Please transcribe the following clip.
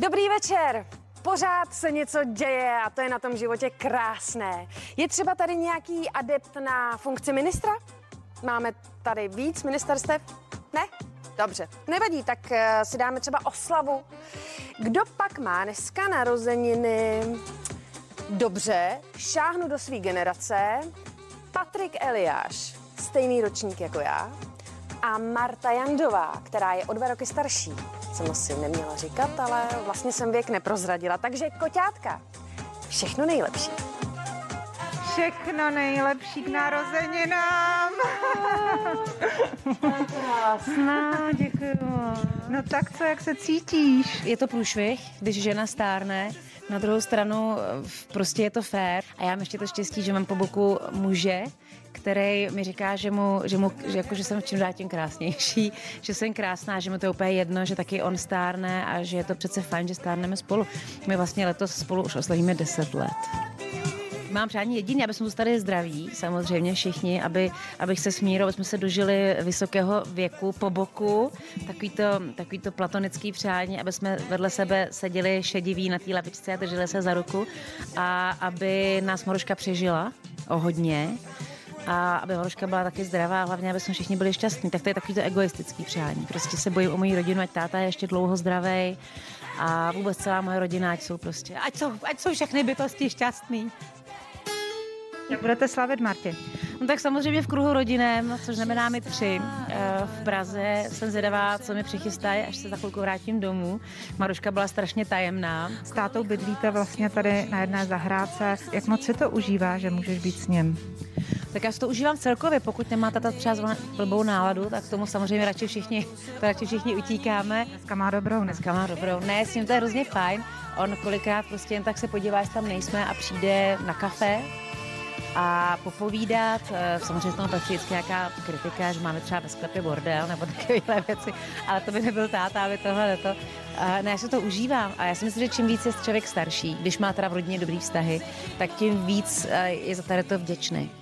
Dobrý večer. Pořád se něco děje a to je na tom životě krásné. Je třeba tady nějaký adept na funkci ministra? Máme tady víc ministerstev? Ne? Dobře, nevadí, tak uh, si dáme třeba oslavu. Kdo pak má dneska narozeniny? Dobře, šáhnu do své generace. Patrik Eliáš, stejný ročník jako já. A Marta Jandová, která je o dva roky starší. Jsem asi neměla říkat, ale vlastně jsem věk neprozradila. Takže koťátka, všechno nejlepší. Všechno nejlepší k narozeninám. Krásná, děkuji. No tak co, jak se cítíš? Je to průšvih, když žena stárne. Na druhou stranu eh, prostě je to fér. A já mám ještě to štěstí, že mám po boku muže, který mi říká, že, mu, že, mu, že, jako, že jsem čím dál tím krásnější, že jsem krásná, že mu to je úplně jedno, že taky on stárne a že je to přece fajn, že stárneme spolu. My vlastně letos spolu už oslavíme 10 let. Mám přání jediný, aby jsme zůstali zdraví, samozřejmě všichni, aby, abych se smíril, aby jsme se dožili vysokého věku po boku, takový to, takový to platonický přání, aby jsme vedle sebe seděli šediví na té lavičce a drželi se za ruku a aby nás Maruška přežila o hodně a aby Maruška byla taky zdravá a hlavně, aby jsme všichni byli šťastní. Tak to je takový to egoistický přání. Prostě se bojím o moji rodinu, ať táta je ještě dlouho zdravý a vůbec celá moje rodina, ať jsou prostě, ať jsou, ať jsou všechny bytosti šťastný. Jak budete slavit, Martě? No tak samozřejmě v kruhu rodinem, což znamená my tři eh, v Praze. Jsem zvědavá, co mi přichystají, až se za chvilku vrátím domů. Maruška byla strašně tajemná. S tátou bydlíte vlastně tady na jedné zahrádce. Jak moc si to užívá, že můžeš být s ním? Tak já si to užívám celkově, pokud nemá tata třeba blbou náladu, tak tomu samozřejmě radši všichni, to radši všichni utíkáme. Dneska má dobrou, ne? Dneska má dobrou. Ne, s ním to je hrozně fajn. On kolikrát prostě jen tak se podívá, jestli tam nejsme a přijde na kafe, a popovídat. Eh, Samozřejmě tomu patří nějaká kritika, že máme třeba ve sklepě bordel nebo takové věci, ale to by nebyl táta, aby tohle to. Ne, já si to užívám a já si myslím, že čím víc je člověk starší, když má teda v rodině dobrý vztahy, tak tím víc eh, je za tady to vděčný.